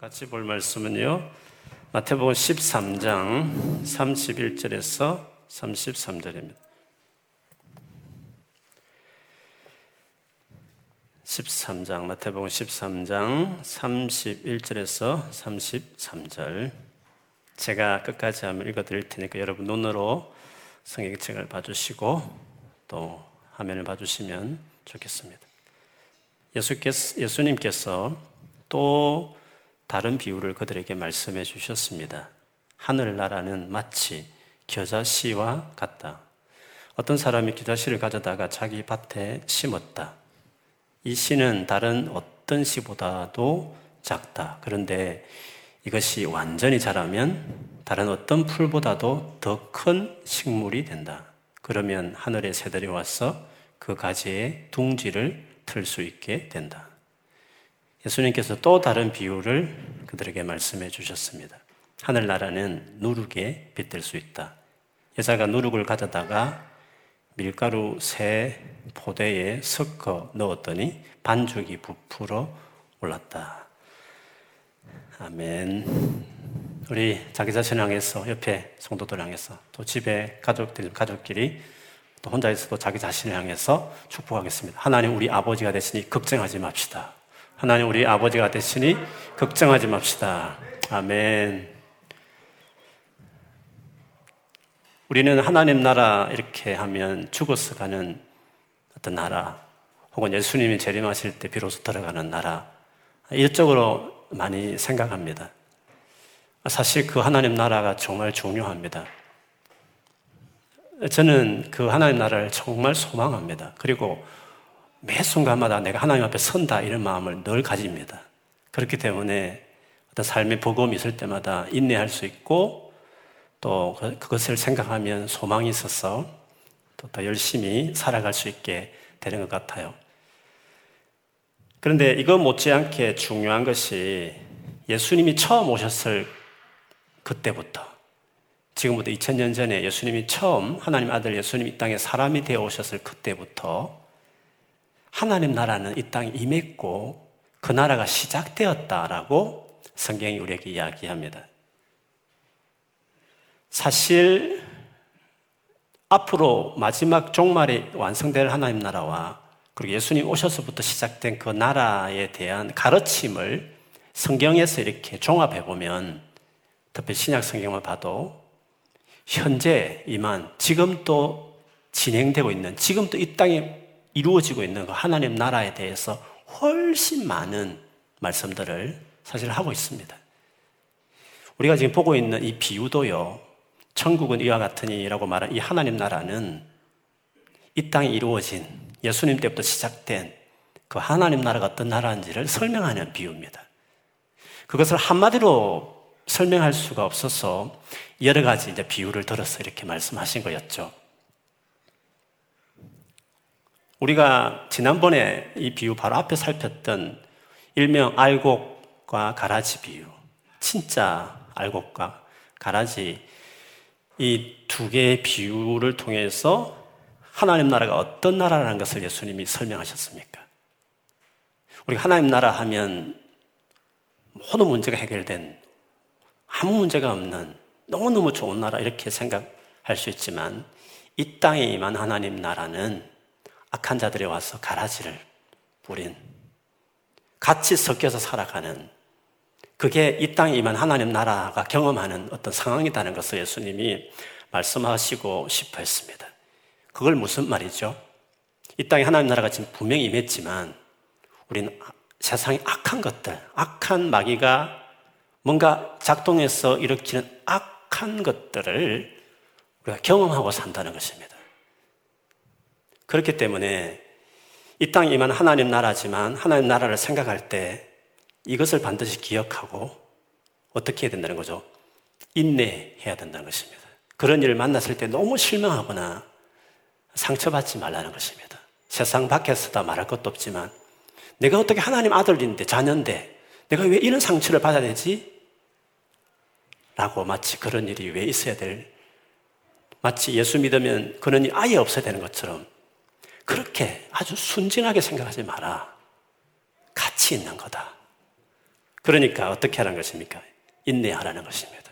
오늘 같이 볼 말씀은요. 마태복음 13장 31절에서 33절입니다. 13장 마태복음 13장 31절에서 33절 제가 끝까지 한번 읽어 드릴 테니까 여러분 눈으로 성경책을 봐 주시고 또 화면을 봐 주시면 좋겠습니다. 예수께서 예수님께서 또 다른 비유를 그들에게 말씀해 주셨습니다. 하늘나라는 마치 겨자씨와 같다. 어떤 사람이 겨자씨를 가져다가 자기 밭에 심었다. 이 씨는 다른 어떤 씨보다도 작다. 그런데 이것이 완전히 자라면 다른 어떤 풀보다도 더 큰 식물이 된다. 그러면 하늘의 새들이 와서 그 가지에 둥지를 틀 수 있게 된다. 예수님께서 또 다른 비유를 그들에게 말씀해 주셨습니다. 하늘나라는 누룩에 빗댈 수 있다. 여자가 누룩을 가져다가 밀가루 새 포대에 섞어 넣었더니 반죽이 부풀어 올랐다. 아멘. 우리 자기 자신을 향해서 옆에 성도들 향해서 또 집에 가족들 가족끼리 또 혼자 있어도 자기 자신을 향해서 축복하겠습니다. 하나님 우리 아버지가 되시니 걱정하지 맙시다. 하나님 우리 아버지가 되시니 걱정하지 맙시다. 아멘. 우리는 하나님 나라 이렇게 하면 죽어서 가는 어떤 나라, 혹은 예수님이 재림하실 때 비로소 들어가는 나라, 이쪽으로 많이 생각합니다. 사실 그 하나님 나라가 정말 중요합니다. 저는 그 하나님 나라를 정말 소망합니다. 그리고 매 순간마다 내가 하나님 앞에 선다 이런 마음을 늘 가집니다. 그렇기 때문에 어떤 삶의 복음이 있을 때마다 인내할 수 있고 또 그, 그것을 생각하면 소망이 있어서 또 더 열심히 살아갈 수 있게 되는 것 같아요. 그런데 이거 못지않게 중요한 것이 예수님이 처음 오셨을 그때부터 지금부터 2000년 전에 예수님이 처음 하나님 아들 예수님 이 땅에 사람이 되어 오셨을 그때부터 하나님 나라는 이 땅에 임했고 그 나라가 시작되었다라고 성경이 우리에게 이야기합니다. 사실 앞으로 마지막 종말에 완성될 하나님 나라와 그리고 예수님 오셔서부터 시작된 그 나라에 대한 가르침을 성경에서 이렇게 종합해 보면 특히 신약 성경을 봐도 현재 이만 지금 또 진행되고 있는 지금 또 이 땅에 이루어지고 있는 그 하나님 나라에 대해서 훨씬 많은 말씀들을 사실 하고 있습니다. 우리가 지금 보고 있는 이 비유도요, 천국은 이와 같으니라고 말한 이 하나님 나라는 이 땅에 이루어진 예수님 때부터 시작된 그 하나님 나라가 어떤 나라인지를 설명하는 비유입니다. 그것을 한마디로 설명할 수가 없어서 여러 가지 이제 비유를 들어서 이렇게 말씀하신 거였죠. 우리가 지난번에 이 비유 바로 앞에 살폈던 일명 알곡과 가라지 비유. 진짜 알곡과 가라지 이 두 개의 비유를 통해서 하나님 나라가 어떤 나라라는 것을 예수님이 설명하셨습니까? 우리 하나님 나라 하면 모든 문제가 해결된 아무 문제가 없는 너무너무 좋은 나라 이렇게 생각할 수 있지만 이 땅에 임한 하나님 나라는 악한 자들이 와서 가라지를 뿌린 같이 섞여서 살아가는 그게 이 땅에 임한 하나님 나라가 경험하는 어떤 상황이라는 것을 예수님이 말씀하시고 싶어 했습니다. 그걸 무슨 말이죠? 이 땅에 하나님 나라가 지금 분명히 임했지만 우리는 세상의 악한 것들, 악한 마귀가 뭔가 작동해서 일으키는 악한 것들을 우리가 경험하고 산다는 것입니다. 그렇기 때문에 이 땅에 임한 하나님 나라지만 하나님 나라를 생각할 때 이것을 반드시 기억하고 어떻게 해야 된다는 거죠? 인내해야 된다는 것입니다. 그런 일을 만났을 때 너무 실망하거나 상처받지 말라는 것입니다. 세상 밖에서 다 말할 것도 없지만 내가 어떻게 하나님 아들인데 자녀인데 내가 왜 이런 상처를 받아야 되지? 라고 마치 그런 일이 왜 있어야 될 마치 예수 믿으면 그런 일이 아예 없어야 되는 것처럼 그렇게 아주 순진하게 생각하지 마라. 가치 있는 거다. 그러니까 어떻게 하는 것입니까? 인내하라는 것입니다.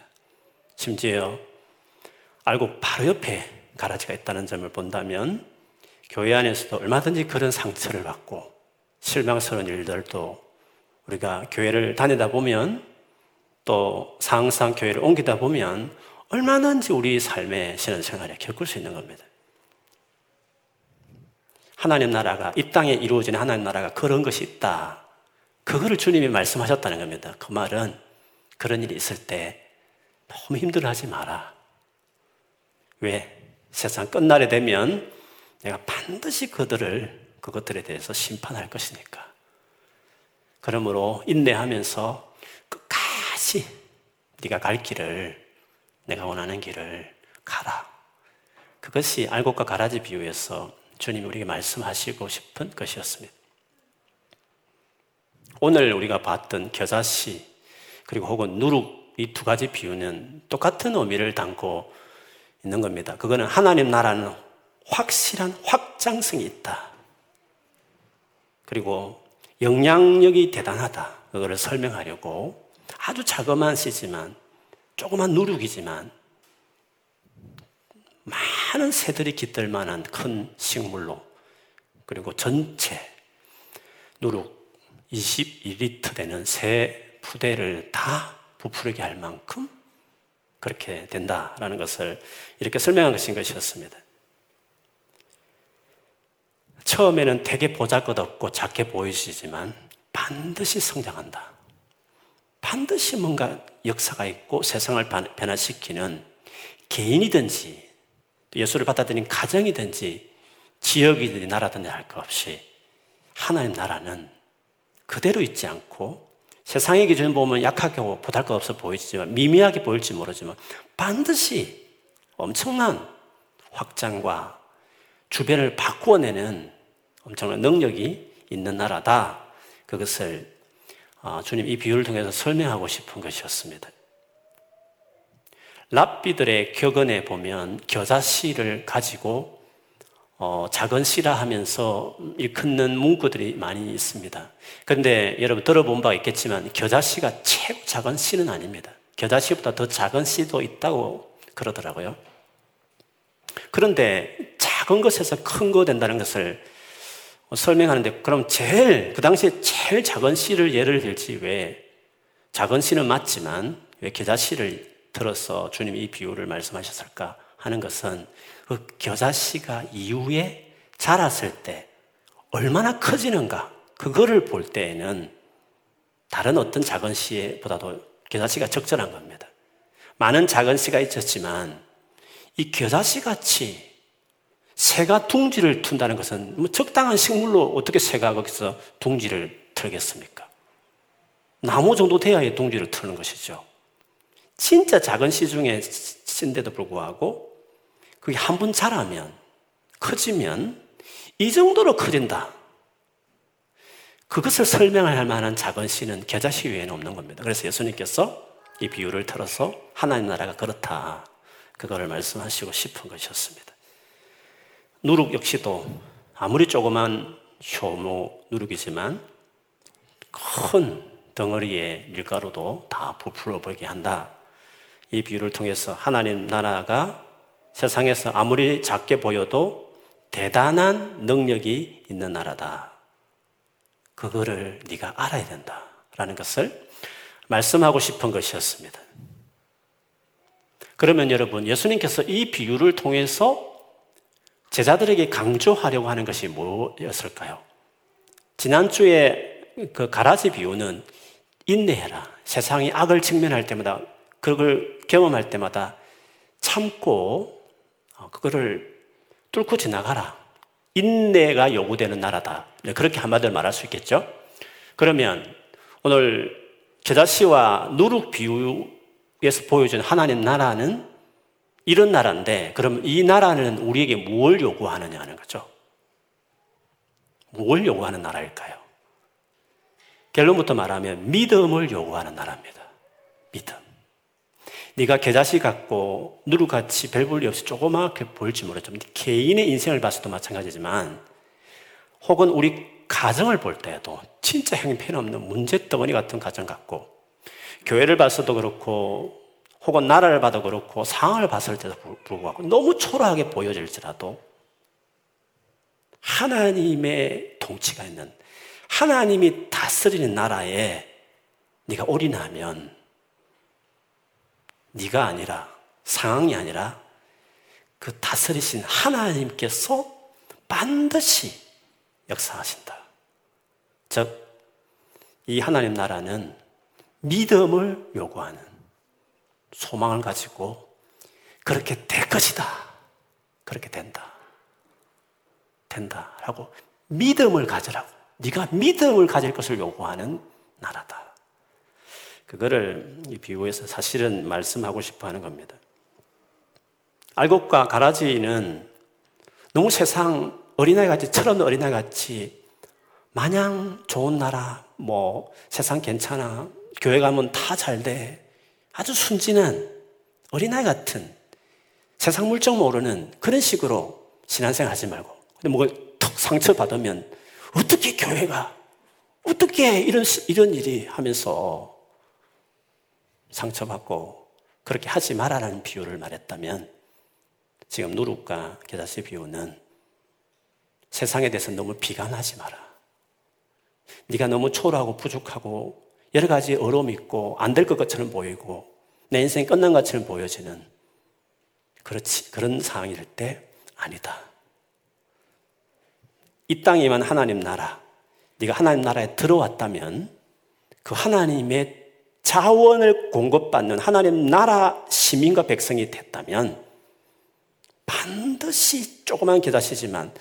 심지어 알고 바로 옆에 가라지가 있다는 점을 본다면 교회 안에서도 얼마든지 그런 상처를 받고 실망스러운 일들도 우리가 교회를 다니다 보면 또 상상 교회를 옮기다 보면 얼마든지 우리 삶의 신앙생활에 겪을 수 있는 겁니다. 하나님 나라가 이 땅에 이루어지는 하나님 나라가 그런 것이 있다. 그거를 주님이 말씀하셨다는 겁니다. 그 말은 그런 일이 있을 때 너무 힘들어하지 마라. 왜? 세상 끝날에 되면 내가 반드시 그들을 그것들에 대해서 심판할 것이니까. 그러므로 인내하면서 끝까지 네가 갈 길을 내가 원하는 길을 가라. 그것이 알곡과 가라지 비유에서 주님이 우리에게 말씀하시고 싶은 것이었습니다. 오늘 우리가 봤던 겨자씨 그리고 혹은 누룩 이 두 가지 비유는 똑같은 의미를 담고 있는 겁니다. 그거는 하나님 나라는 확실한 확장성이 있다. 그리고 영향력이 대단하다. 그거를 설명하려고 아주 자그마한 씨지만 조그만 누룩이지만 많은 새들이 깃들 만한 큰 식물로 그리고 전체 누룩 22리터 되는 새 푸대를 다 부풀게 할 만큼 그렇게 된다라는 것을 이렇게 설명한 것인 것이었습니다. 처음에는 되게 보잘것없고 작게 보이시지만 반드시 성장한다. 반드시 뭔가 역사가 있고 세상을 변화시키는 개인이든지 예수를 받아들인 가정이든지 지역이든지 나라든지 할 것 없이 하나님 나라는 그대로 있지 않고 세상의 기준 보면 약하게 보잘 것 없어 보이지만 미미하게 보일지 모르지만 반드시 엄청난 확장과 주변을 바꾸어내는 엄청난 능력이 있는 나라다. 그것을 어, 주님 이 비유를 통해서 설명하고 싶은 것이었습니다. 랍비들의 격언에 보면 겨자씨를 가지고 어, 작은 씨라 하면서 일컫는 문구들이 많이 있습니다. 그런데 여러분 들어본 바가 있겠지만 겨자씨가 최고 작은 씨는 아닙니다. 겨자씨보다 더 작은 씨도 있다고 그러더라고요. 그런데 작은 것에서 큰 거 된다는 것을 설명하는데 그럼 제일 그 당시에 제일 작은 씨를 예를 들지 왜 작은 씨는 맞지만 왜 겨자씨를 들어서 주님이 이 비유를 말씀하셨을까 하는 것은 그 겨자씨가 이후에 자랐을 때 얼마나 커지는가 그거를 볼 때에는 다른 어떤 작은 씨보다도 겨자씨가 적절한 겁니다. 많은 작은 씨가 있었지만 이 겨자씨 같이 새가 둥지를 튼다는 것은 뭐 적당한 식물로 어떻게 새가 거기서 둥지를 틀겠습니까? 나무 정도 돼야 둥지를 트는 것이죠. 진짜 작은 씨 중에 씨인데도 불구하고 그게 한 번 자라면 커지면 이 정도로 커진다. 그것을 설명할 만한 작은 씨는 겨자씨 외에는 없는 겁니다. 그래서 예수님께서 이 비유를 들어서 하나님 나라가 그렇다. 그거를 말씀하시고 싶은 것이었습니다. 누룩 역시도 아무리 조그만 효모 누룩이지만 큰 덩어리의 밀가루도 다 부풀어 보이게 한다. 이 비유를 통해서 하나님 나라가 세상에서 아무리 작게 보여도 대단한 능력이 있는 나라다. 그거를 네가 알아야 된다라는 것을 말씀하고 싶은 것이었습니다. 그러면 여러분 예수님께서 이 비유를 통해서 제자들에게 강조하려고 하는 것이 뭐였을까요? 지난주에 그 가라지 비유는 인내해라. 세상이 악을 직면할 때마다 그걸 경험할 때마다 참고 어, 그거를 뚫고 지나가라. 인내가 요구되는 나라다. 네, 그렇게 한마디로 말할 수 있겠죠? 그러면 오늘 겨자씨와 누룩 비유에서 보여준 하나님 나라는 이런 나라인데, 그럼 이 나라는 우리에게 무엇을 요구하느냐 하는 거죠. 뭘 요구하는 나라일까요? 결론부터 말하면 믿음을 요구하는 나라입니다. 믿음. 네가 계자씨 같고 누루같이 별볼일 없이 조그맣게 보일지 모르지만 개인의 인생을 봤어도 마찬가지지만 혹은 우리 가정을 볼 때에도 진짜 형편없는 문제덩어리 같은 가정 같고 교회를 봐서도 그렇고 혹은 나라를 봐도 그렇고 상황을 봤을 때도 불구하고 너무 초라하게 보여질지라도 하나님의 통치가 있는 하나님이 다스리는 나라에 네가 올인하면 네가 아니라 상황이 아니라 그 다스리신 하나님께서 반드시 역사하신다. 즉, 이 하나님 나라는 믿음을 요구하는 소망을 가지고 그렇게 될 것이다. 그렇게 된다. 된다. 라고 믿음을 가지라고. 네가 믿음을 가질 것을 요구하는 나라다. 그거를 이 비유에서 사실은 말씀하고 싶어 하는 겁니다. 알곡과 가라지는 너무 세상 어린아이 같이, 철없는 어린아이 같이 마냥 좋은 나라, 뭐 세상 괜찮아, 교회 가면 다 잘 돼. 아주 순진한 어린아이 같은 세상 물정 모르는 그런 식으로 신앙생활 하지 말고. 근데 뭐가 턱 상처 받으면 어떻게 교회가, 어떻게 이런, 이런 일이 하면서 상처받고 그렇게 하지 말아라는 비유를 말했다면 지금 누룩과 게다시 비유는 세상에 대해서 너무 비관하지 마라. 네가 너무 초라하고 부족하고 여러 가지 어려움이 있고 안 될 것처럼 보이고 내 인생이 끝난 것처럼 보여지는 그렇지 그런 상황일 때 아니다. 이 땅에만 하나님 나라, 네가 하나님 나라에 들어왔다면 그 하나님의 자원을 공급받는 하나님 나라 시민과 백성이 됐다면 반드시 조그만 계다시지만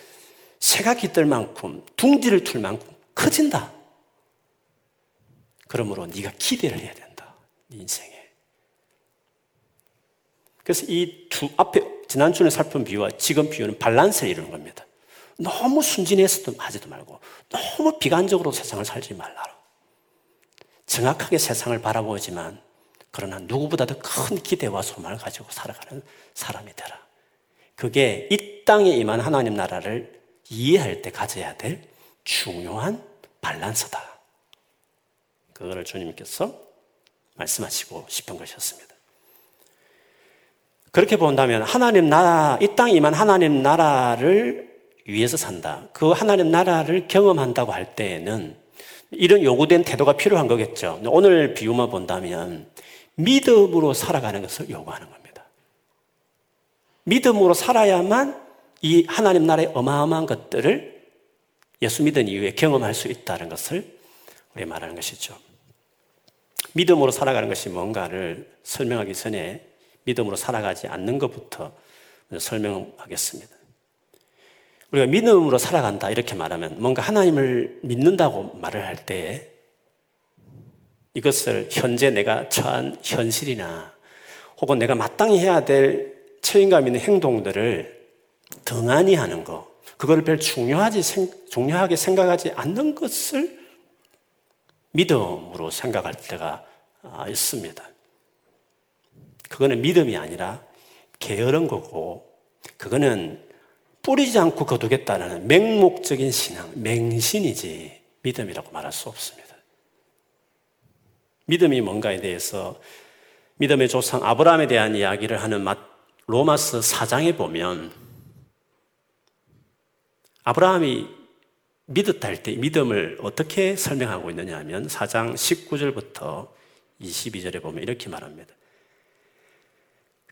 새가 깃들 만큼 둥지를 틀 만큼 커진다. 그러므로 네가 기대를 해야 된다. 네 인생에. 그래서 이 두 앞에 지난주에 살핀 비유와 지금 비유는 밸런스를 이루는 겁니다. 너무 순진해서도 하지도 말고 너무 비관적으로 세상을 살지 말라. 정확하게 세상을 바라보지만 그러나 누구보다도 큰 기대와 소망을 가지고 살아가는 사람이 되라. 그게 이 땅에 임한 하나님 나라를 이해할 때 가져야 될 중요한 밸런스다. 그거를 주님께서 말씀하시고 싶은 것이었습니다. 그렇게 본다면 하나님 나라, 이 땅에 임한 하나님 나라를 위해서 산다. 그 하나님 나라를 경험한다고 할 때에는 이런 요구된 태도가 필요한 거겠죠. 오늘 비유만 본다면 믿음으로 살아가는 것을 요구하는 겁니다. 믿음으로 살아야만 이 하나님 나라의 어마어마한 것들을 예수 믿은 이후에 경험할 수 있다는 것을 우리 말하는 것이죠. 믿음으로 살아가는 것이 뭔가를 설명하기 전에 믿음으로 살아가지 않는 것부터 설명하겠습니다. 우리가 믿음으로 살아간다 이렇게 말하면 뭔가 하나님을 믿는다고 말을 할때 이것을 현재 내가 처한 현실이나 혹은 내가 마땅히 해야 될 책임감 있는 행동들을 등한히 하는 것, 그걸 별 중요하지, 중요하게 생각하지 않는 것을 믿음으로 생각할 때가 아, 있습니다. 그거는 믿음이 아니라 게으른 거고, 그거는 뿌리지 않고 거두겠다는 맹목적인 신앙, 맹신이지 믿음이라고 말할 수 없습니다. 믿음이 뭔가에 대해서 믿음의 조상 아브라함에 대한 이야기를 하는 로마스 4장에 보면 아브라함이 믿었다 할때 믿음을 어떻게 설명하고 있느냐 하면 4장 19절부터 22절에 보면 이렇게 말합니다.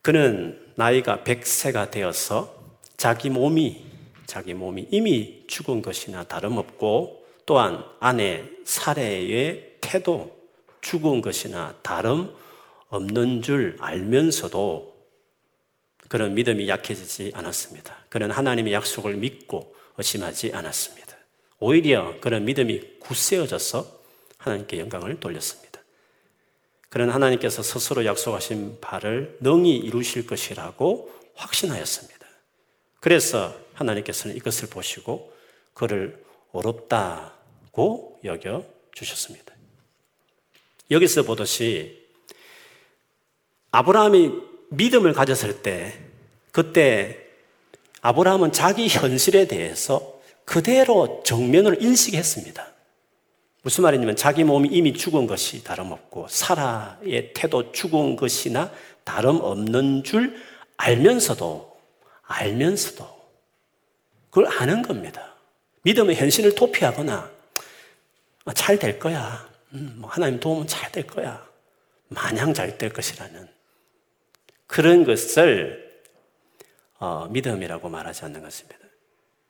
그는 나이가 100세가 되어서 자기 몸이 자기 몸이 이미 죽은 것이나 다름없고 또한 아내 사례의 태도 죽은 것이나 다름없는 줄 알면서도 그런 믿음이 약해지지 않았습니다. 그는 하나님의 약속을 믿고 의심하지 않았습니다. 오히려 그런 믿음이 굳세어져서 하나님께 영광을 돌렸습니다. 그는 하나님께서 스스로 약속하신 바를 능히 이루실 것이라고 확신하였습니다. 그래서 하나님께서는 이것을 보시고 그를 어렵다고 여겨 주셨습니다. 여기서 보듯이 아브라함이 믿음을 가졌을 때 그때 아브라함은 자기 현실에 대해서 그대로 정면으로 인식했습니다. 무슨 말이냐면 자기 몸이 이미 죽은 것이 다름없고 사라의 태도 죽은 것이나 다름없는 줄 알면서도 알면서도 그걸 아는 겁니다. 믿음의 현실을 도피하거나 아, 잘될 거야. 음, 뭐 하나님 도움은 잘 될 거야. 마냥 잘 될 것이라는 그런 것을 어, 믿음이라고 말하지 않는 것입니다.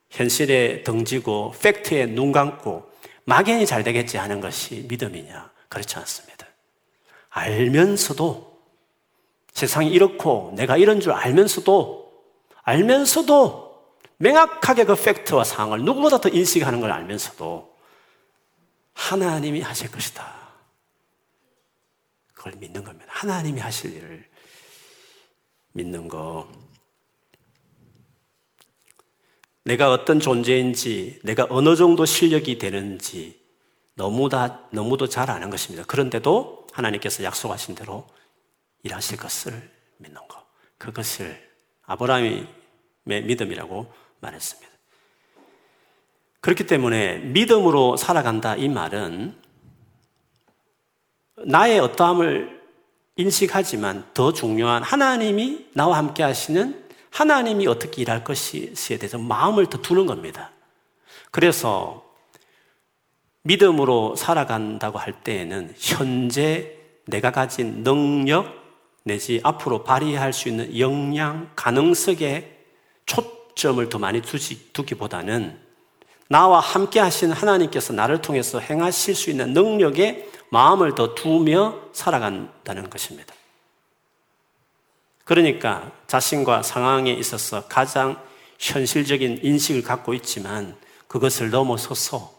현실에 등지고 팩트에 눈 감고 막연히 잘 되겠지 하는 것이 믿음이냐? 그렇지 않습니다. 알면서도 세상이 이렇고 내가 이런 줄 알면서도 알면서도 명확하게 그 팩트와 상황을 누구보다 더 인식하는 걸 알면서도 하나님이 하실 것이다. 그걸 믿는 겁니다. 하나님이 하실 일을 믿는 거. 내가 어떤 존재인지, 내가 어느 정도 실력이 되는지 너무 다, 너무도 잘 아는 것입니다. 그런데도 하나님께서 약속하신 대로 일하실 것을 믿는 것. 그것을 아브라함의 믿음이라고 말했습니다. 그렇기 때문에 믿음으로 살아간다 이 말은 나의 어떠함을 인식하지만 더 중요한 하나님이 나와 함께 하시는 하나님이 어떻게 일할 것이에 대해서 마음을 더 두는 겁니다. 그래서 믿음으로 살아간다고 할 때에는 현재 내가 가진 능력 내지 앞으로 발휘할 수 있는 역량, 가능성에 초점을 더 많이 두지, 두기보다는 나와 함께 하신 하나님께서 나를 통해서 행하실 수 있는 능력에 마음을 더 두며 살아간다는 것입니다. 그러니까 자신과 상황에 있어서 가장 현실적인 인식을 갖고 있지만 그것을 넘어서서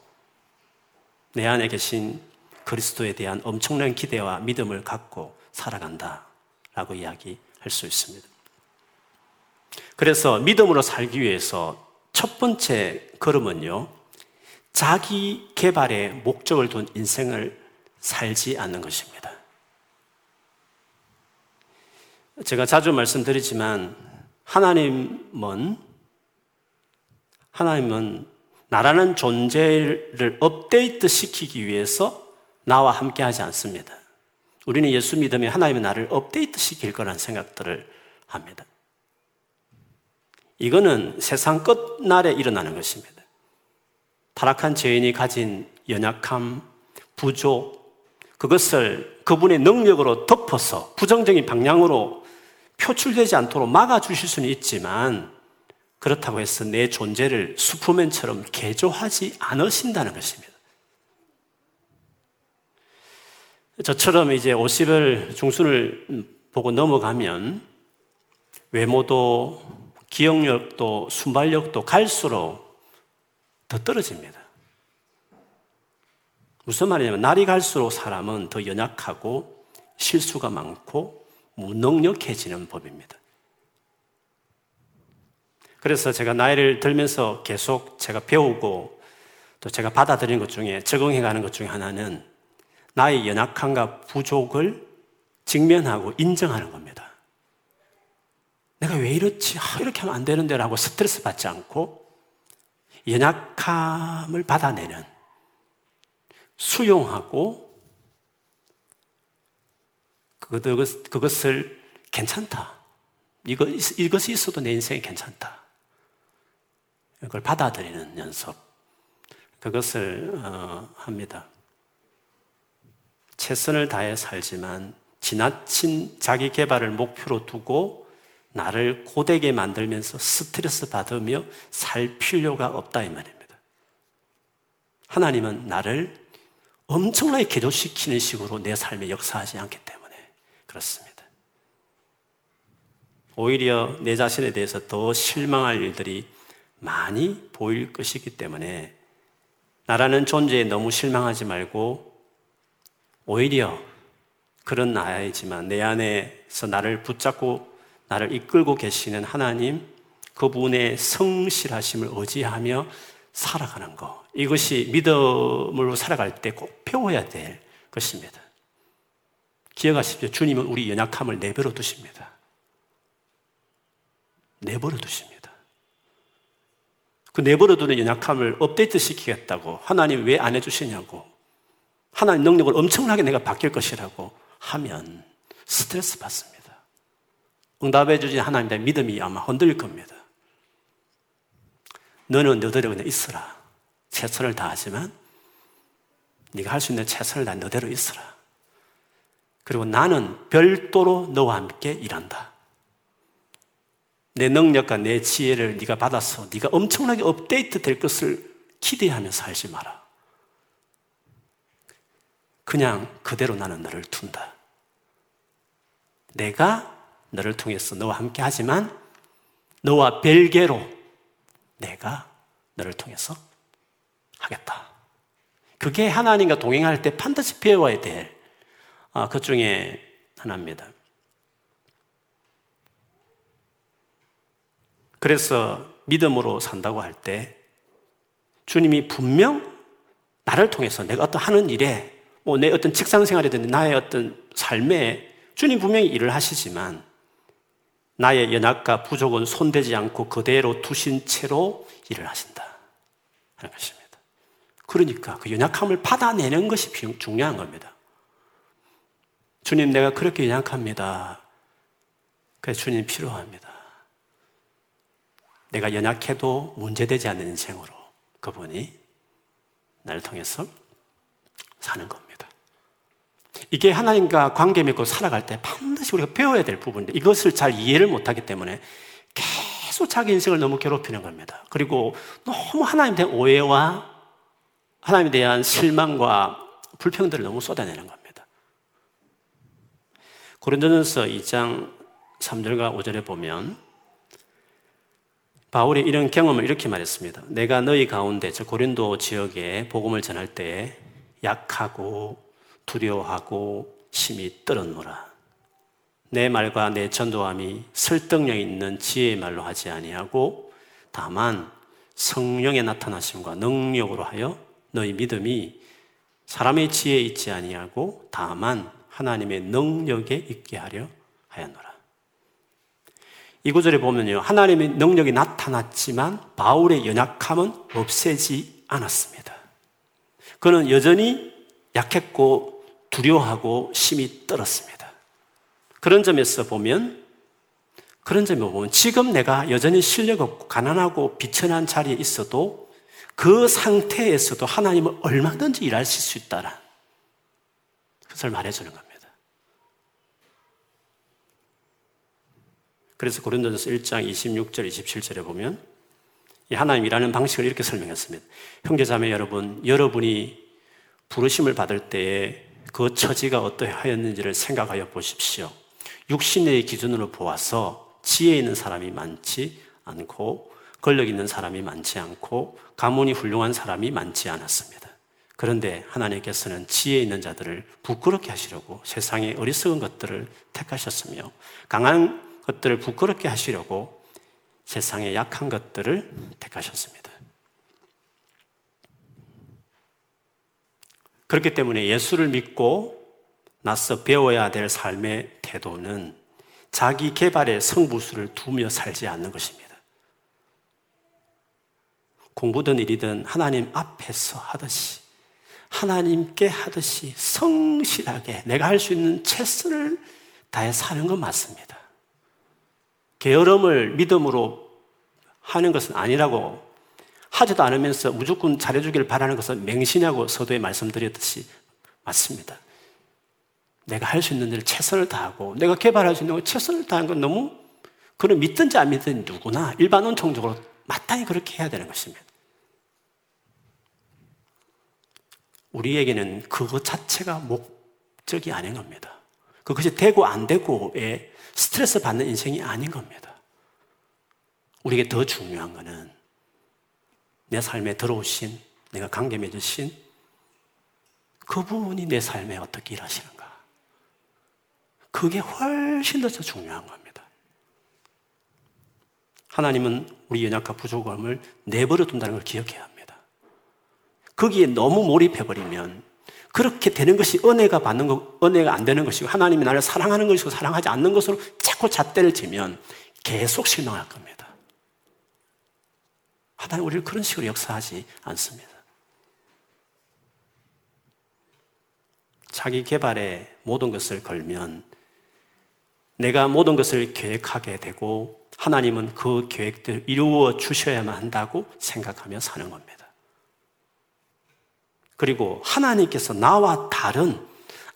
내 안에 계신 그리스도에 대한 엄청난 기대와 믿음을 갖고 살아간다 라고 이야기할 수 있습니다. 그래서 믿음으로 살기 위해서 첫 번째 걸음은요, 자기 개발에 목적을 둔 인생을 살지 않는 것입니다. 제가 자주 말씀드리지만 하나님은 하나님은 나라는 존재를 업데이트 시키기 위해서 나와 함께 하지 않습니다. 우리는 예수 믿으면 하나님은 나를 업데이트 시킬 거라는 생각들을 합니다. 이거는 세상 끝날에 일어나는 것입니다. 타락한 죄인이 가진 연약함, 부족, 그것을 그분의 능력으로 덮어서 부정적인 방향으로 표출되지 않도록 막아주실 수는 있지만 그렇다고 해서 내 존재를 슈퍼맨처럼 개조하지 않으신다는 것입니다. 저처럼 이제 50을 중순을 보고 넘어가면 외모도 기억력도 순발력도 갈수록 더 떨어집니다. 무슨 말이냐면 날이 갈수록 사람은 더 연약하고 실수가 많고 무능력해지는 법입니다. 그래서 제가 나이를 들면서 계속 제가 배우고 또 제가 받아들인 것 중에 적응해 가는 것 중에 하나는 나의 연약함과 부족을 직면하고 인정하는 겁니다. 내가 왜 이렇지? 아, 이렇게 하면 안 되는데 라고 스트레스 받지 않고 연약함을 받아내는 수용하고 그것을 괜찮다. 이것이 있어도 내 인생이 괜찮다. 그걸 받아들이는 연습. 그것을 어, 합니다. 최선을 다해 살지만 지나친 자기 개발을 목표로 두고 나를 고되게 만들면서 스트레스 받으며 살 필요가 없다 이 말입니다. 하나님은 나를 엄청나게 개조시키는 식으로 내 삶에 역사하지 않기 때문에 그렇습니다. 오히려 내 자신에 대해서 더 실망할 일들이 많이 보일 것이기 때문에 나라는 존재에 너무 실망하지 말고 오히려 그런 나이지만 내 안에서 나를 붙잡고 나를 이끌고 계시는 하나님 그분의 성실하심을 의지하며 살아가는 것. 이것이 믿음으로 살아갈 때 꼭 배워야 될 것입니다. 기억하십시오. 주님은 우리 연약함을 내버려 두십니다. 내버려 두십니다. 그 내버려 두는 연약함을 업데이트 시키겠다고 하나님 왜 안 해주시냐고 하나님 능력을 엄청나게 내가 바뀔 것이라고 하면 스트레스 받습니다. 응답해 주신 하나님의 믿음이 아마 흔들릴 겁니다. 너는 너대로 그냥 있어라. 최선을 다하지만 네가 할 수 있는 최선을 다 너대로 있어라. 그리고 나는 별도로 너와 함께 일한다. 내 능력과 내 지혜를 네가 받아서 네가 엄청나게 업데이트 될 것을 기대하며 살지 마라. 그냥 그대로 나는 너를 둔다. 내가 너를 통해서 너와 함께 하지만 너와 별개로 내가 너를 통해서 하겠다. 그게 하나님과 동행할 때 반드시 배워야 될, 아, 그 중에 하나입니다. 그래서 믿음으로 산다고 할 때 주님이 분명 나를 통해서 내가 어떤 하는 일에 뭐 내 어떤 직장 생활이든 나의 어떤 삶에 주님 분명히 일을 하시지만 나의 연약과 부족은 손대지 않고 그대로 두신 채로 일을 하신다. 하는 것입니다. 그러니까 그 연약함을 받아내는 것이 중요한 겁니다. 주님, 내가 그렇게 연약합니다. 그래서 주님 필요합니다. 내가 연약해도 문제되지 않는 인생으로 그분이 나를 통해서 사는 겁니다. 이게 하나님과 관계 맺고 살아갈 때 반드시 우리가 배워야 될 부분인데 이것을 잘 이해를 못하기 때문에 계속 자기 인생을 너무 괴롭히는 겁니다. 그리고 너무 하나님에 대한 오해와 하나님에 대한 실망과 불평들을 너무 쏟아내는 겁니다. 고린도전서 2장 3절과 5절에 보면 바울이 이런 경험을 이렇게 말했습니다. 내가 너희 가운데 저 고린도 지역에 복음을 전할 때 약하고 두려워하고 심히 떨었노라. 내 말과 내 전도함이 설득력 있는 지혜의 말로 하지 아니하고 다만 성령의 나타나심과 능력으로 하여 너희 믿음이 사람의 지혜에 있지 아니하고 다만 하나님의 능력에 있게 하려 하였노라. 이 구절에 보면요. 하나님의 능력이 나타났지만 바울의 연약함은 없애지 않았습니다. 그는 여전히 약했고 두려워하고 심히 떨었습니다. 그런 점에서 보면 그런 점에 보면 지금 내가 여전히 실력 없고 가난하고 비천한 자리에 있어도 그 상태에서도 하나님은 얼마든지 일하실 수 있다라. 그것을 말해주는 겁니다. 그래서 고린도전서 1장 26절 27절에 보면 하나님 이라는 방식을 이렇게 설명했습니다. 형제자매 여러분, 여러분이 부르심을 받을 때에 그 처지가 어떠하였는지를 생각하여 보십시오. 육신의 기준으로 보아서 지혜 있는 사람이 많지 않고 권력 있는 사람이 많지 않고 가문이 훌륭한 사람이 많지 않았습니다. 그런데 하나님께서는 지혜 있는 자들을 부끄럽게 하시려고 세상의 어리석은 것들을 택하셨으며 강한 것들을 부끄럽게 하시려고 세상의 약한 것들을 택하셨습니다. 그렇기 때문에 예수를 믿고 나서 배워야 될 삶의 태도는 자기 개발의 성부수를 두며 살지 않는 것입니다. 공부든 일이든 하나님 앞에서 하듯이 하나님께 하듯이 성실하게 내가 할 수 있는 최선을 다해 사는 건 맞습니다. 게으름을 믿음으로 하는 것은 아니라고 하지도 않으면서 무조건 잘해주기를 바라는 것은 맹신하고 서도에 말씀드렸듯이 맞습니다. 내가 할 수 있는 일을 최선을 다하고 내가 개발할 수 있는 걸 최선을 다하는 건 너무 그걸 믿든지 안 믿든지 누구나 일반 원통적으로 마땅히 그렇게 해야 되는 것입니다. 우리에게는 그것 자체가 목적이 아닌 겁니다. 그것이 되고 안 되고의 스트레스 받는 인생이 아닌 겁니다. 우리에게 더 중요한 것은 내 삶에 들어오신, 내가 관계 맺으신 그분이 내 삶에 어떻게 일하시는가. 그게 훨씬 더 중요한 겁니다. 하나님은 우리 연약과 부족함을 내버려 둔다는 걸 기억해야 합니다. 거기에 너무 몰입해버리면 그렇게 되는 것이 은혜가 받는 것, 은혜가 안 되는 것이고 하나님이 나를 사랑하는 것이고 사랑하지 않는 것으로 자꾸 잣대를 지면 계속 실망할 겁니다. 하나님 우리를 그런 식으로 역사하지 않습니다. 자기 개발에 모든 것을 걸면 내가 모든 것을 계획하게 되고 하나님은 그 계획대로 이루어 주셔야만 한다고 생각하며 사는 겁니다. 그리고 하나님께서 나와 다른,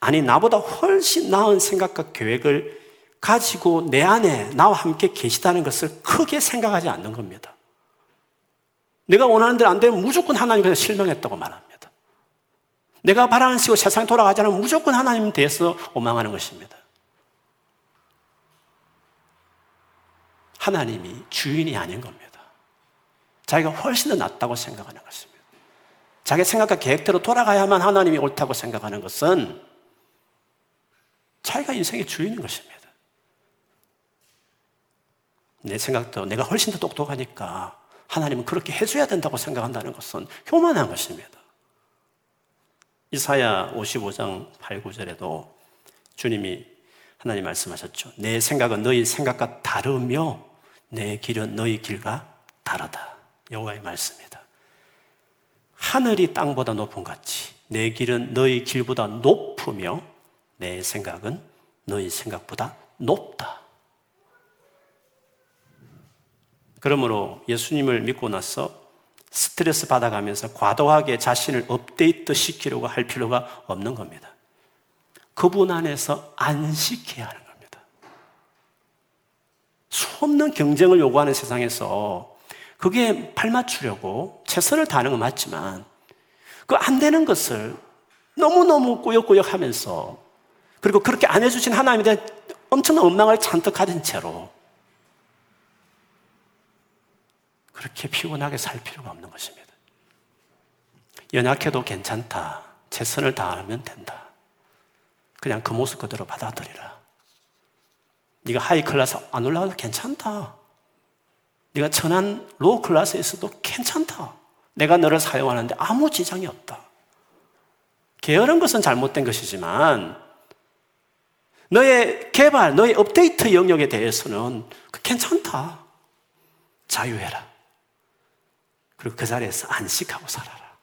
아니, 나보다 훨씬 나은 생각과 계획을 가지고 내 안에 나와 함께 계시다는 것을 크게 생각하지 않는 겁니다. 내가 원하는 대로 안 되면 무조건 하나님께서 실망했다고 말합니다. 내가 바라는 식으로 세상에 돌아가지 않으면 무조건 하나님 대해서 오망하는 것입니다. 하나님이 주인이 아닌 겁니다. 자기가 훨씬 더 낫다고 생각하는 것입니다. 자기 생각과 계획대로 돌아가야만 하나님이 옳다고 생각하는 것은 자기가 인생의 주인인 것입니다. 내 생각도 내가 훨씬 더 똑똑하니까 하나님은 그렇게 해줘야 된다고 생각한다는 것은 교만한 것입니다. 이사야 55장 8, 9절에도 주님이 하나님 말씀하셨죠. 내 생각은 너희 생각과 다르며 내 길은 너희 길과 다르다. 여호와의 말씀입니다. 하늘이 땅보다 높은 같이 내 길은 너희 길보다 높으며 내 생각은 너희 생각보다 높다. 그러므로 예수님을 믿고 나서 스트레스 받아가면서 과도하게 자신을 업데이트 시키려고 할 필요가 없는 겁니다. 그분 안에서 안식해야 하는 겁니다. 수없는 경쟁을 요구하는 세상에서 그게 발맞추려고 최선을 다하는 건 맞지만 그 안 되는 것을 너무너무 꾸역꾸역 하면서 그리고 그렇게 안 해주신 하나님에 대한 엄청난 원망을 잔뜩 가진 채로 그렇게 피곤하게 살 필요가 없는 것입니다. 연약해도 괜찮다. 최선을 다하면 된다. 그냥 그 모습 그대로 받아들이라. 네가 high class 안 올라가도 괜찮다. 네가 천한 low class에 있어도 괜찮다. 내가 너를 사용하는데 아무 지장이 없다. 게으른 것은 잘못된 것이지만 너의 개발, 너의 업데이트 영역에 대해서는 괜찮다. 자유해라. 그리고 그 자리에서 안식하고 살아라.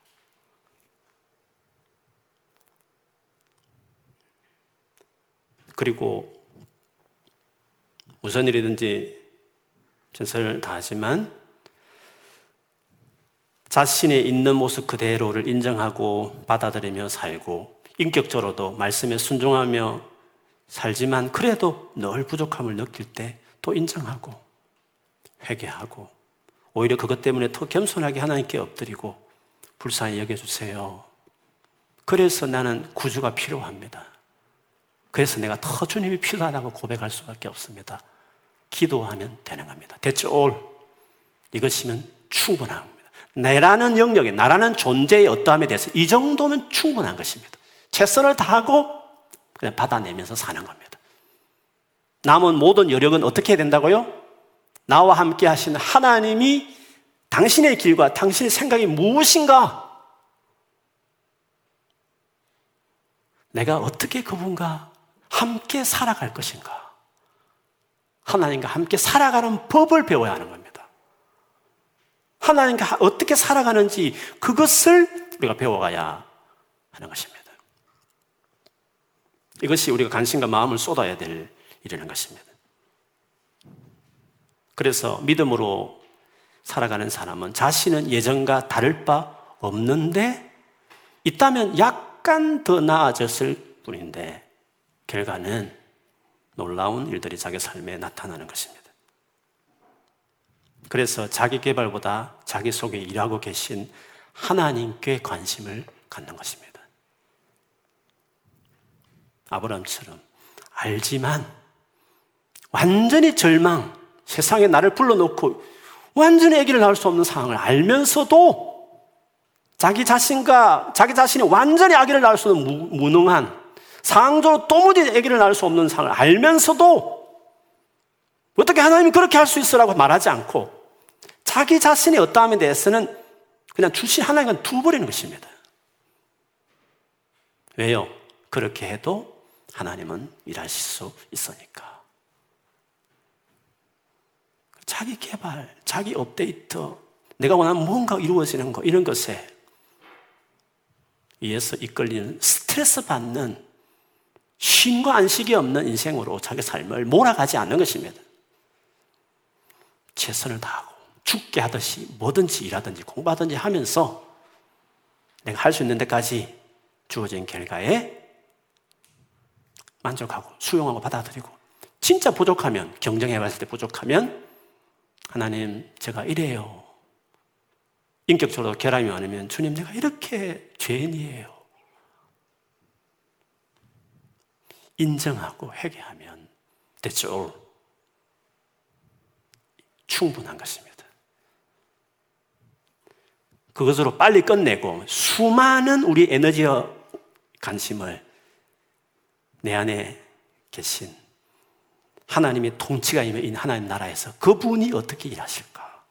그리고 무슨 일이든지 최선을 다하지만 자신의 있는 모습 그대로를 인정하고 받아들이며 살고 인격적으로도 말씀에 순종하며 살지만 그래도 늘 부족함을 느낄 때 또 인정하고 회개하고 오히려 그것 때문에 더 겸손하게 하나님께 엎드리고 불쌍히 여겨주세요. 그래서 나는 구주가 필요합니다. 그래서 내가 더 주님이 필요하다고 고백할 수밖에 없습니다. 기도하면 되는 겁니다. That's all. 이것이면 충분한 겁니다. 내라는 영역에, 나라는 존재의 어떠함에 대해서 이 정도면 충분한 것입니다. 최선을 다하고 그냥 받아내면서 사는 겁니다. 남은 모든 여력은 어떻게 해야 된다고요? 나와 함께 하시는 하나님이 당신의 길과 당신의 생각이 무엇인가? 내가 어떻게 그분과 함께 살아갈 것인가? 하나님과 함께 살아가는 법을 배워야 하는 겁니다. 하나님과 어떻게 살아가는지 그것을 우리가 배워가야 하는 것입니다. 이것이 우리가 관심과 마음을 쏟아야 될 일이라는 것입니다. 그래서 믿음으로 살아가는 사람은 자신은 예전과 다를 바 없는데 있다면 약간 더 나아졌을 뿐인데 결과는 놀라운 일들이 자기 삶에 나타나는 것입니다. 그래서 자기 개발보다 자기 속에 일하고 계신 하나님께 관심을 갖는 것입니다. 아브라함처럼 알지만 완전히 절망, 세상에 나를 불러놓고 완전히 아기를 낳을 수 없는 상황을 알면서도 자기 자신과 자기 자신이 완전히 아기를 낳을 수 없는 무, 능한 상황적으로 도무지 아기를 낳을 수 없는 상황을 알면서도 어떻게 하나님이 그렇게 할 수 있으라고 말하지 않고 자기 자신의 어떠함에 대해서는 그냥 주신 하나님은 두버리는 것입니다. 왜요? 그렇게 해도 하나님은 일하실 수 있으니까. 자기 개발, 자기 업데이트, 내가 원하는 뭔가 이루어지는 것, 이런 것에 의해서 이끌리는 스트레스 받는 쉼과 안식이 없는 인생으로 자기 삶을 몰아가지 않는 것입니다. 최선을 다하고 죽게 하듯이 뭐든지 일하든지 공부하든지 하면서 내가 할 수 있는 데까지 주어진 결과에 만족하고 수용하고 받아들이고 진짜 부족하면 경쟁해 봤을 때 부족하면 하나님 제가 이래요. 인격적으로 결함이 많으면 주님 내가 이렇게 죄인이에요. 인정하고 회개하면 됐죠. 충분한 것입니다. 그것으로 빨리 끝내고 수많은 우리 에너지와 관심을 내 안에 계신 하나님의 통치가 임한 하나님 나라에서 그분이 어떻게 일하실까?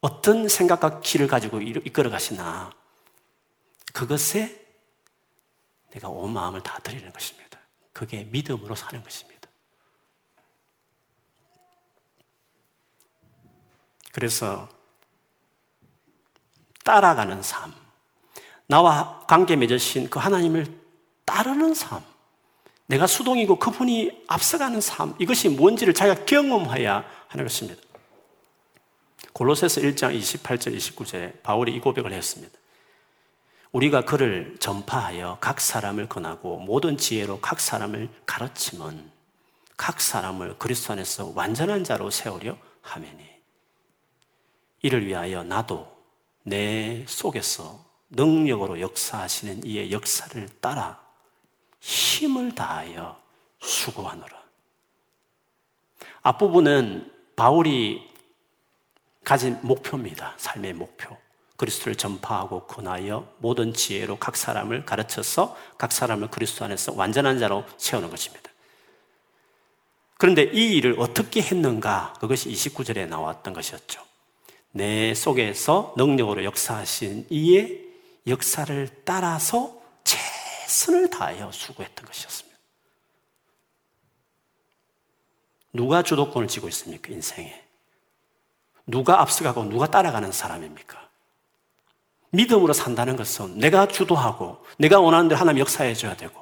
어떤 생각과 길을 가지고 이끌어 가시나? 그것에 내가 온 마음을 다 드리는 것입니다. 그게 믿음으로 사는 것입니다. 그래서 따라가는 삶, 나와 관계 맺으신 그 하나님을 따르는 삶, 내가 수동이고 그분이 앞서가는 삶, 이것이 뭔지를 자기가 경험해야 하는 것입니다. 골로새서 1장 28절 29절에 바울이 이 고백을 했습니다. 우리가 그를 전파하여 각 사람을 권하고 모든 지혜로 각 사람을 가르치면 각 사람을 그리스도 안에서 완전한 자로 세우려 하매니 이를 위하여 나도 내 속에서 능력으로 역사하시는 이의 역사를 따라 힘을 다하여 수고하노라. 앞부분은 바울이 가진 목표입니다. 삶의 목표. 그리스도를 전파하고 권하여 모든 지혜로 각 사람을 가르쳐서 각 사람을 그리스도 안에서 완전한 자로 세우는 것입니다. 그런데 이 일을 어떻게 했는가? 그것이 29절에 나왔던 것이었죠. 내 속에서 능력으로 역사하신 이의 역사를 따라서 최선을 다하여 수고했던 것이었습니다. 누가 주도권을 쥐고 있습니까? 인생에. 누가 앞서가고 누가 따라가는 사람입니까? 믿음으로 산다는 것은 내가 주도하고 내가 원하는 대로 하나님 역사해 줘야 되고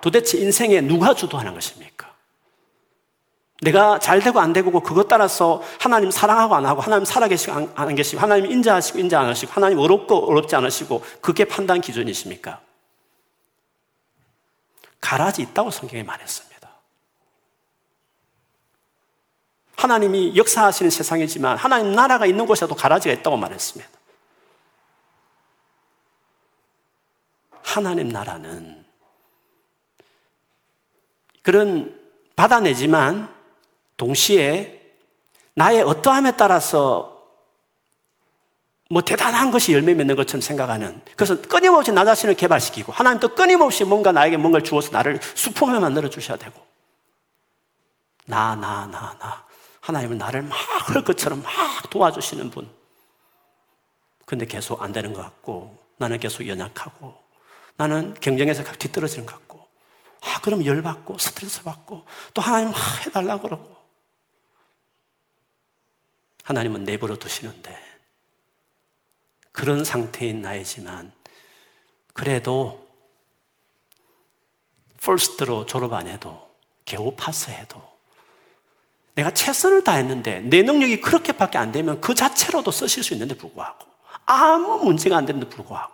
도대체 인생에 누가 주도하는 것입니까? 내가 잘 되고 안 되고 그것 따라서 하나님 사랑하고 안 하고 하나님 살아계시고 안 계시고 하나님 인자하시고 인자 안 하시고 하나님 어렵고 어렵지 않으시고 그게 판단 기준이십니까? 가라지 있다고 성경에 말했습니다. 하나님이 역사하시는 세상이지만 하나님 나라가 있는 곳에도 가라지가 있다고 말했습니다. 하나님 나라는 그런 받아내지만 동시에 나의 어떠함에 따라서 뭐 대단한 것이 열매 맺는 것처럼 생각하는. 그래서 끊임없이 나 자신을 개발시키고 하나님도 끊임없이 뭔가 나에게 뭔가를 주어서 나를 수품에 만들어 주셔야 되고. 나 나 나 나. 하나님은 나를 막 할 것처럼 막 도와주시는 분. 근데 계속 안 되는 것 같고 나는 계속 연약하고 나는 경쟁에서 뒤떨어지는 것 같고. 아 그럼 열받고 스트레스 받고 또 하나님 막 해달라고 그러고. 하나님은 내버려 두시는데 그런 상태인 나이지만 그래도 퍼스트로 졸업 안 해도 겨우 파스해도 내가 최선을 다했는데 내 능력이 그렇게밖에 안 되면 그 자체로도 쓰실 수 있는데 불구하고 아무 문제가 안 되는데 불구하고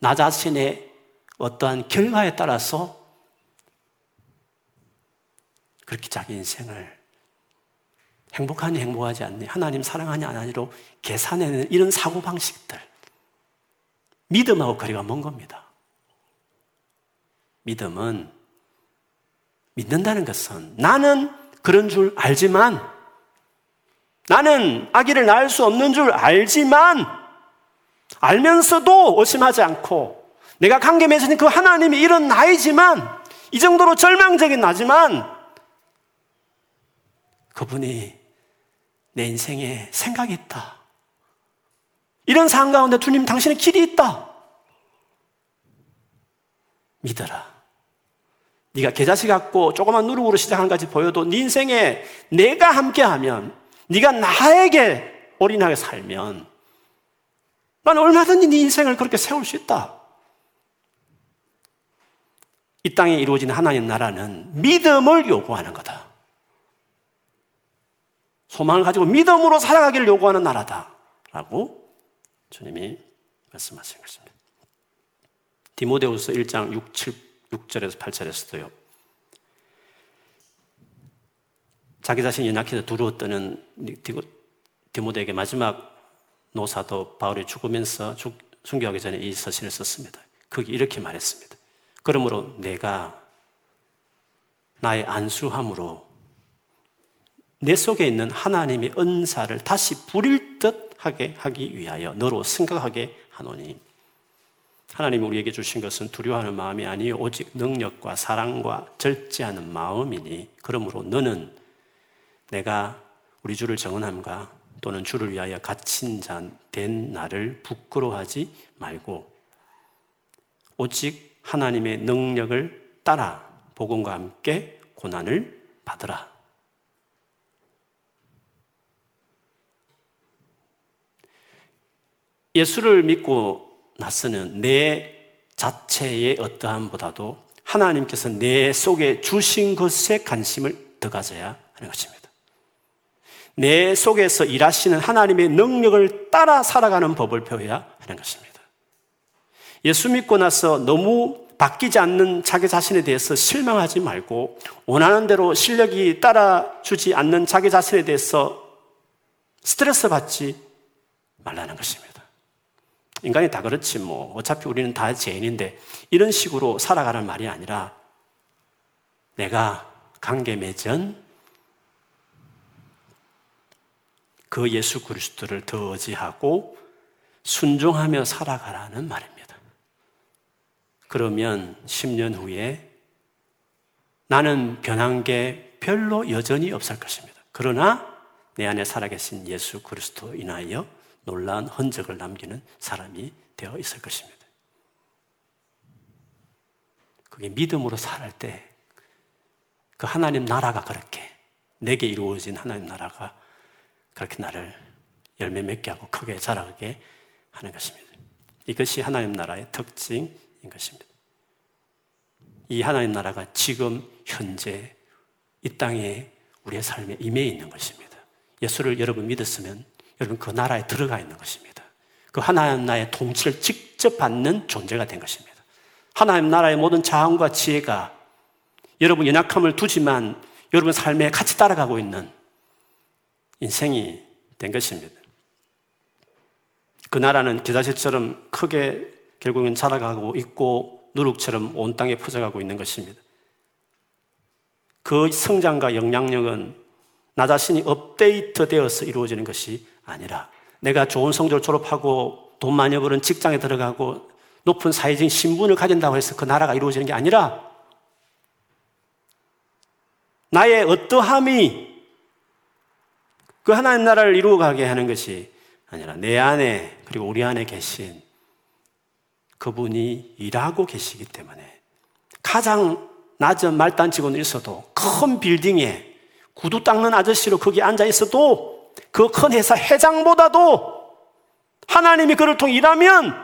나 자신의 어떠한 결과에 따라서 그렇게 자기 인생을 행복하니 행복하지 않니? 하나님 사랑하니 안 하니로 계산해내는 이런 사고방식들. 믿음하고 거리가 먼 겁니다. 믿음은 믿는다는 것은 나는 그런 줄 알지만 나는 아기를 낳을 수 없는 줄 알지만 알면서도 의심하지 않고 내가 관계 맺은 그 하나님이 이런 나이지만 이 정도로 절망적인 나지만 그분이 내 인생에 생각이 있다. 이런 상황 가운데 주님 당신의 길이 있다. 믿어라. 네가 계자식 갖고 조그만 누룩으로 시작한 까지 보여도 네 인생에 내가 함께하면 네가 나에게 올인하게 살면 나는 얼마든지 네 인생을 그렇게 세울 수 있다. 이 땅에 이루어진 하나님 나라는 믿음을 요구하는 거다. 소망을 가지고 믿음으로 살아가기를 요구하는 나라다. 라고 주님이 말씀하신 것입니다. 디모데우스 1장 6, 7, 6절에서 8절에서도요. 자기 자신이 연약해서 두려워 떠는 디모데에게 마지막 노사도 바울이 죽으면서 죽, 순교하기 전에 이 서신을 썼습니다. 거기 이렇게 말했습니다. 그러므로 내가 나의 안수함으로 내 속에 있는 하나님의 은사를 다시 부릴 듯 하게 하기 위하여 너로 생각하게 하노니 하나님이 우리에게 주신 것은 두려워하는 마음이 아니요 오직 능력과 사랑과 절제하는 마음이니 그러므로 너는 내가 우리 주를 정언함과 또는 주를 위하여 갇힌 자 된 나를 부끄러워하지 말고 오직 하나님의 능력을 따라 복음과 함께 고난을 받으라. 예수를 믿고 나서는 내 자체의 어떠함보다도 하나님께서 내 속에 주신 것에 관심을 더 가져야 하는 것입니다. 내 속에서 일하시는 하나님의 능력을 따라 살아가는 법을 배워야 하는 것입니다. 예수 믿고 나서 너무 바뀌지 않는 자기 자신에 대해서 실망하지 말고 원하는 대로 실력이 따라주지 않는 자기 자신에 대해서 스트레스 받지 말라는 것입니다. 인간이 다 그렇지 뭐 어차피 우리는 다 죄인인데 이런 식으로 살아가는 말이 아니라 내가 관계 맺은 그 예수 그리스도를 더 의지하고 순종하며 살아가라는 말입니다. 그러면 10년 후에 나는 변한 게 별로 여전히 없을 것입니다. 그러나 내 안에 살아계신 예수 그리스도 인하여 놀라운 흔적을 남기는 사람이 되어 있을 것입니다. 그게 믿음으로 살할 때, 그 하나님 나라가 그렇게, 내게 이루어진 하나님 나라가 그렇게 나를 열매 맺게 하고 크게 자라게 하는 것입니다. 이것이 하나님 나라의 특징인 것입니다. 이 하나님 나라가 지금 현재 이 땅에 우리의 삶에 임해 있는 것입니다. 예수를 여러분 믿었으면 여러분 그 나라에 들어가 있는 것입니다. 그 하나님 나라의 통치를 직접 받는 존재가 된 것입니다. 하나님 나라의 모든 자원과 지혜가 여러분 연약함을 두지만 여러분 삶에 같이 따라가고 있는 인생이 된 것입니다. 그 나라는 기다실처럼 크게 결국은 자라가고 있고 누룩처럼 온 땅에 퍼져가고 있는 것입니다. 그 성장과 영향력은 나 자신이 업데이트 되어서 이루어지는 것이 아니라 내가 좋은 성적을 졸업하고 돈 많이 버는 직장에 들어가고 높은 사회적인 신분을 가진다고 해서 그 나라가 이루어지는 게 아니라 나의 어떠함이 그 하나님 나라를 이루어가게 하는 것이 아니라 내 안에 그리고 우리 안에 계신 그분이 일하고 계시기 때문에 가장 낮은 말단직원은 있어도 큰 빌딩에 구두 닦는 아저씨로 거기 앉아 있어도 그 큰 회사 회장보다도 하나님이 그를 통해 일하면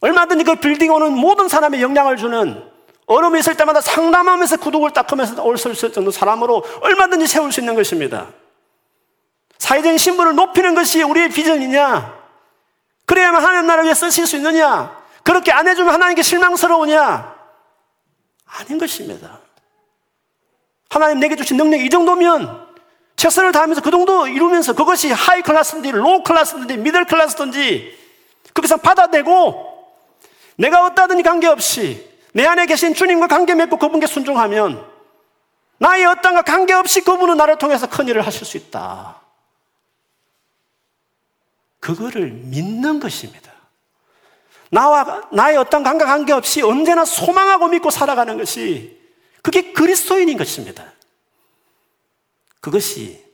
얼마든지 그 빌딩 오는 모든 사람의 영향을 주는 어려움이 있을 때마다 상담하면서 구두를 닦으면서 올수 있을 정도 사람으로 얼마든지 세울 수 있는 것입니다. 사회적인 신분을 높이는 것이 우리의 비전이냐? 그래야만 하나님 나라를 위해 쓰실 수 있느냐? 그렇게 안 해주면 하나님께 실망스러우냐? 아닌 것입니다. 하나님 내게 주신 능력이 이 정도면 최선을 다하면서 그 정도 이루면서 그것이 high class든지 low class든지 middle class든지 거기서 받아내고 내가 어떠하든지 관계없이 내 안에 계신 주님과 관계 맺고 그분께 순종하면 나의 어떤가 관계없이 그분은 나를 통해서 큰 일을 하실 수 있다. 그거를 믿는 것입니다. 나와 나의 어떤 관계 관계없이 언제나 소망하고 믿고 살아가는 것이 그게 그리스도인인 것입니다. 그것이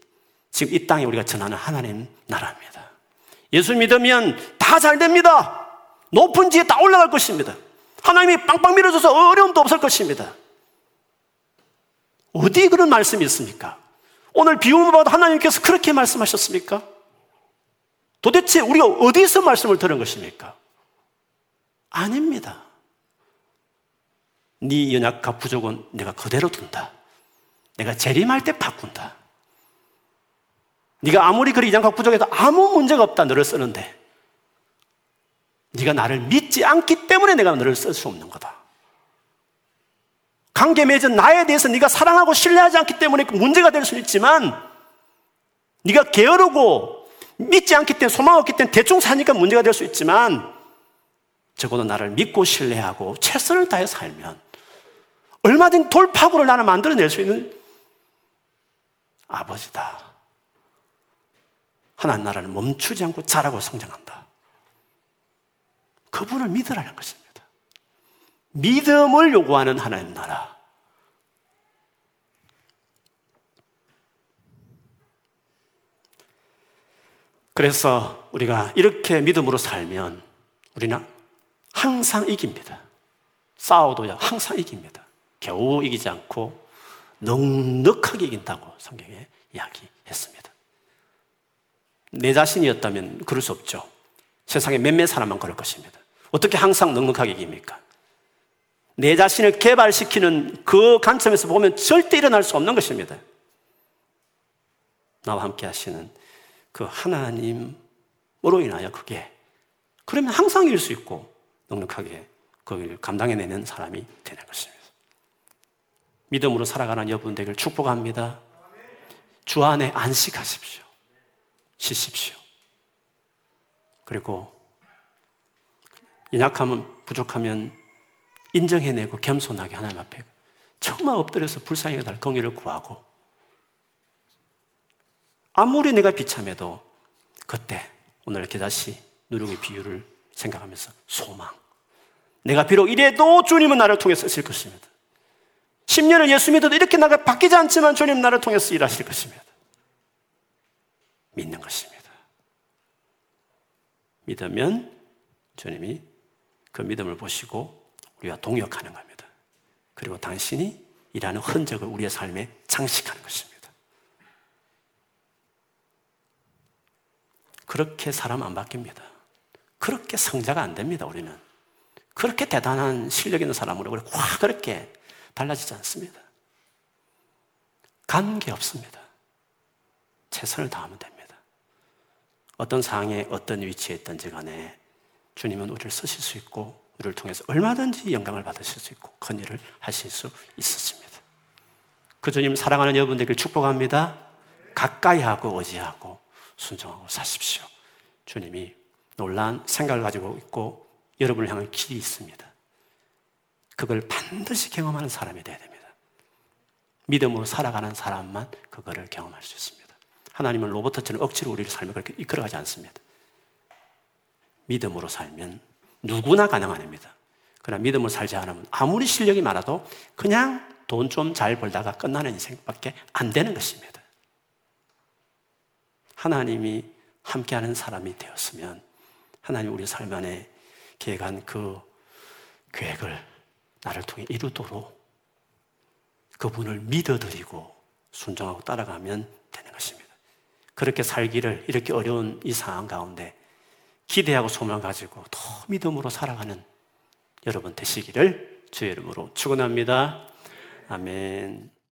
지금 이 땅에 우리가 전하는 하나님 나라입니다. 예수 믿으면 다 잘 됩니다. 높은 지에 다 올라갈 것입니다. 하나님이 빵빵 밀어줘서 어려움도 없을 것입니다. 어디 그런 말씀이 있습니까? 오늘 비움을 봐도 하나님께서 그렇게 말씀하셨습니까? 도대체 우리가 어디서 말씀을 들은 것입니까? 아닙니다. 네 연약과 부족은 내가 그대로 둔다. 내가 재림할 때 바꾼다. 네가 아무리 그리 이장과 부족해도 아무 문제가 없다 너를 쓰는데 네가 나를 믿지 않기 때문에 내가 너를 쓸 수 없는 거다. 관계 맺은 나에 대해서 네가 사랑하고 신뢰하지 않기 때문에 그 문제가 될 수 있지만 네가 게으르고 믿지 않기 때문에 소망 없기 때문에 대충 사니까 문제가 될 수 있지만 적어도 나를 믿고 신뢰하고 최선을 다해 살면 얼마든 돌파구를 나는 만들어낼 수 있는 아버지다. 하나님 나라는 멈추지 않고 자라고 성장한다. 그분을 믿으라는 것입니다. 믿음을 요구하는 하나님 나라. 그래서 우리가 이렇게 믿음으로 살면 우리는 항상 이깁니다. 싸워도요, 항상 이깁니다. 겨우 이기지 않고 넉넉하게 이긴다고 성경에 이야기했습니다. 내 자신이었다면 그럴 수 없죠. 세상에 몇몇 사람만 그럴 것입니다. 어떻게 항상 넉넉하게 이깁니까? 내 자신을 개발시키는 그 관점에서 보면 절대 일어날 수 없는 것입니다. 나와 함께 하시는 그 하나님으로 인하여 그게 그러면 항상 이길 수 있고 넉넉하게 그걸 감당해내는 사람이 되는 것입니다. 믿음으로 살아가는 여러분 되길 축복합니다. 주 안에 안식하십시오. 쉬십시오. 그리고 연약하면 부족하면 인정해내고 겸손하게 하나님 앞에 정말 엎드려서 불쌍히 달 공의를 구하고 아무리 내가 비참해도 그때 오늘 이렇게 다시 누룩의 비유를 생각하면서 소망 내가 비록 이래도 주님은 나를 통해 쓰실 것입니다 10년을 예수 믿어도 이렇게 나가 바뀌지 않지만 주님 나를 통해서 일하실 것입니다 믿는 것입니다 믿으면 주님이 그 믿음을 보시고 우리와 동역하는 겁니다. 그리고 당신이 일하는 흔적을 우리의 삶에 장식하는 것입니다. 그렇게 사람 안 바뀝니다. 그렇게 성자가 안 됩니다, 우리는. 그렇게 대단한 실력 있는 사람으로 확 그렇게 달라지지 않습니다. 관계 없습니다. 최선을 다하면 됩니다. 어떤 상황에 어떤 위치에 있든지 간에 주님은 우리를 쓰실 수 있고 우리를 통해서 얼마든지 영광을 받으실 수 있고 큰 일을 하실 수 있었습니다. 그 주님 사랑하는 여러분들께 축복합니다. 가까이 하고 의지하고 순종하고 사십시오. 주님이 놀란 생각을 가지고 있고 여러분을 향한 길이 있습니다. 그걸 반드시 경험하는 사람이 되어야 됩니다. 믿음으로 살아가는 사람만 그거를 경험할 수 있습니다. 하나님은 로버트처럼 억지로 우리를 삶을 그렇게 이끌어가지 않습니다. 믿음으로 살면 누구나 가능한 일입니다. 그러나 믿음을 살지 않으면 아무리 실력이 많아도 그냥 돈 좀 잘 벌다가 끝나는 인생밖에 안 되는 것입니다. 하나님이 함께하는 사람이 되었으면 하나님 우리 삶 안에 계획한 그 계획을 나를 통해 이루도록 그분을 믿어드리고 순종하고 따라가면 되는 것입니다. 그렇게 살기를 이렇게 어려운 이 상황 가운데 기대하고 소망 가지고 더 믿음으로 살아가는 여러분 되시기를 주의 이름으로 축원합니다. 아멘.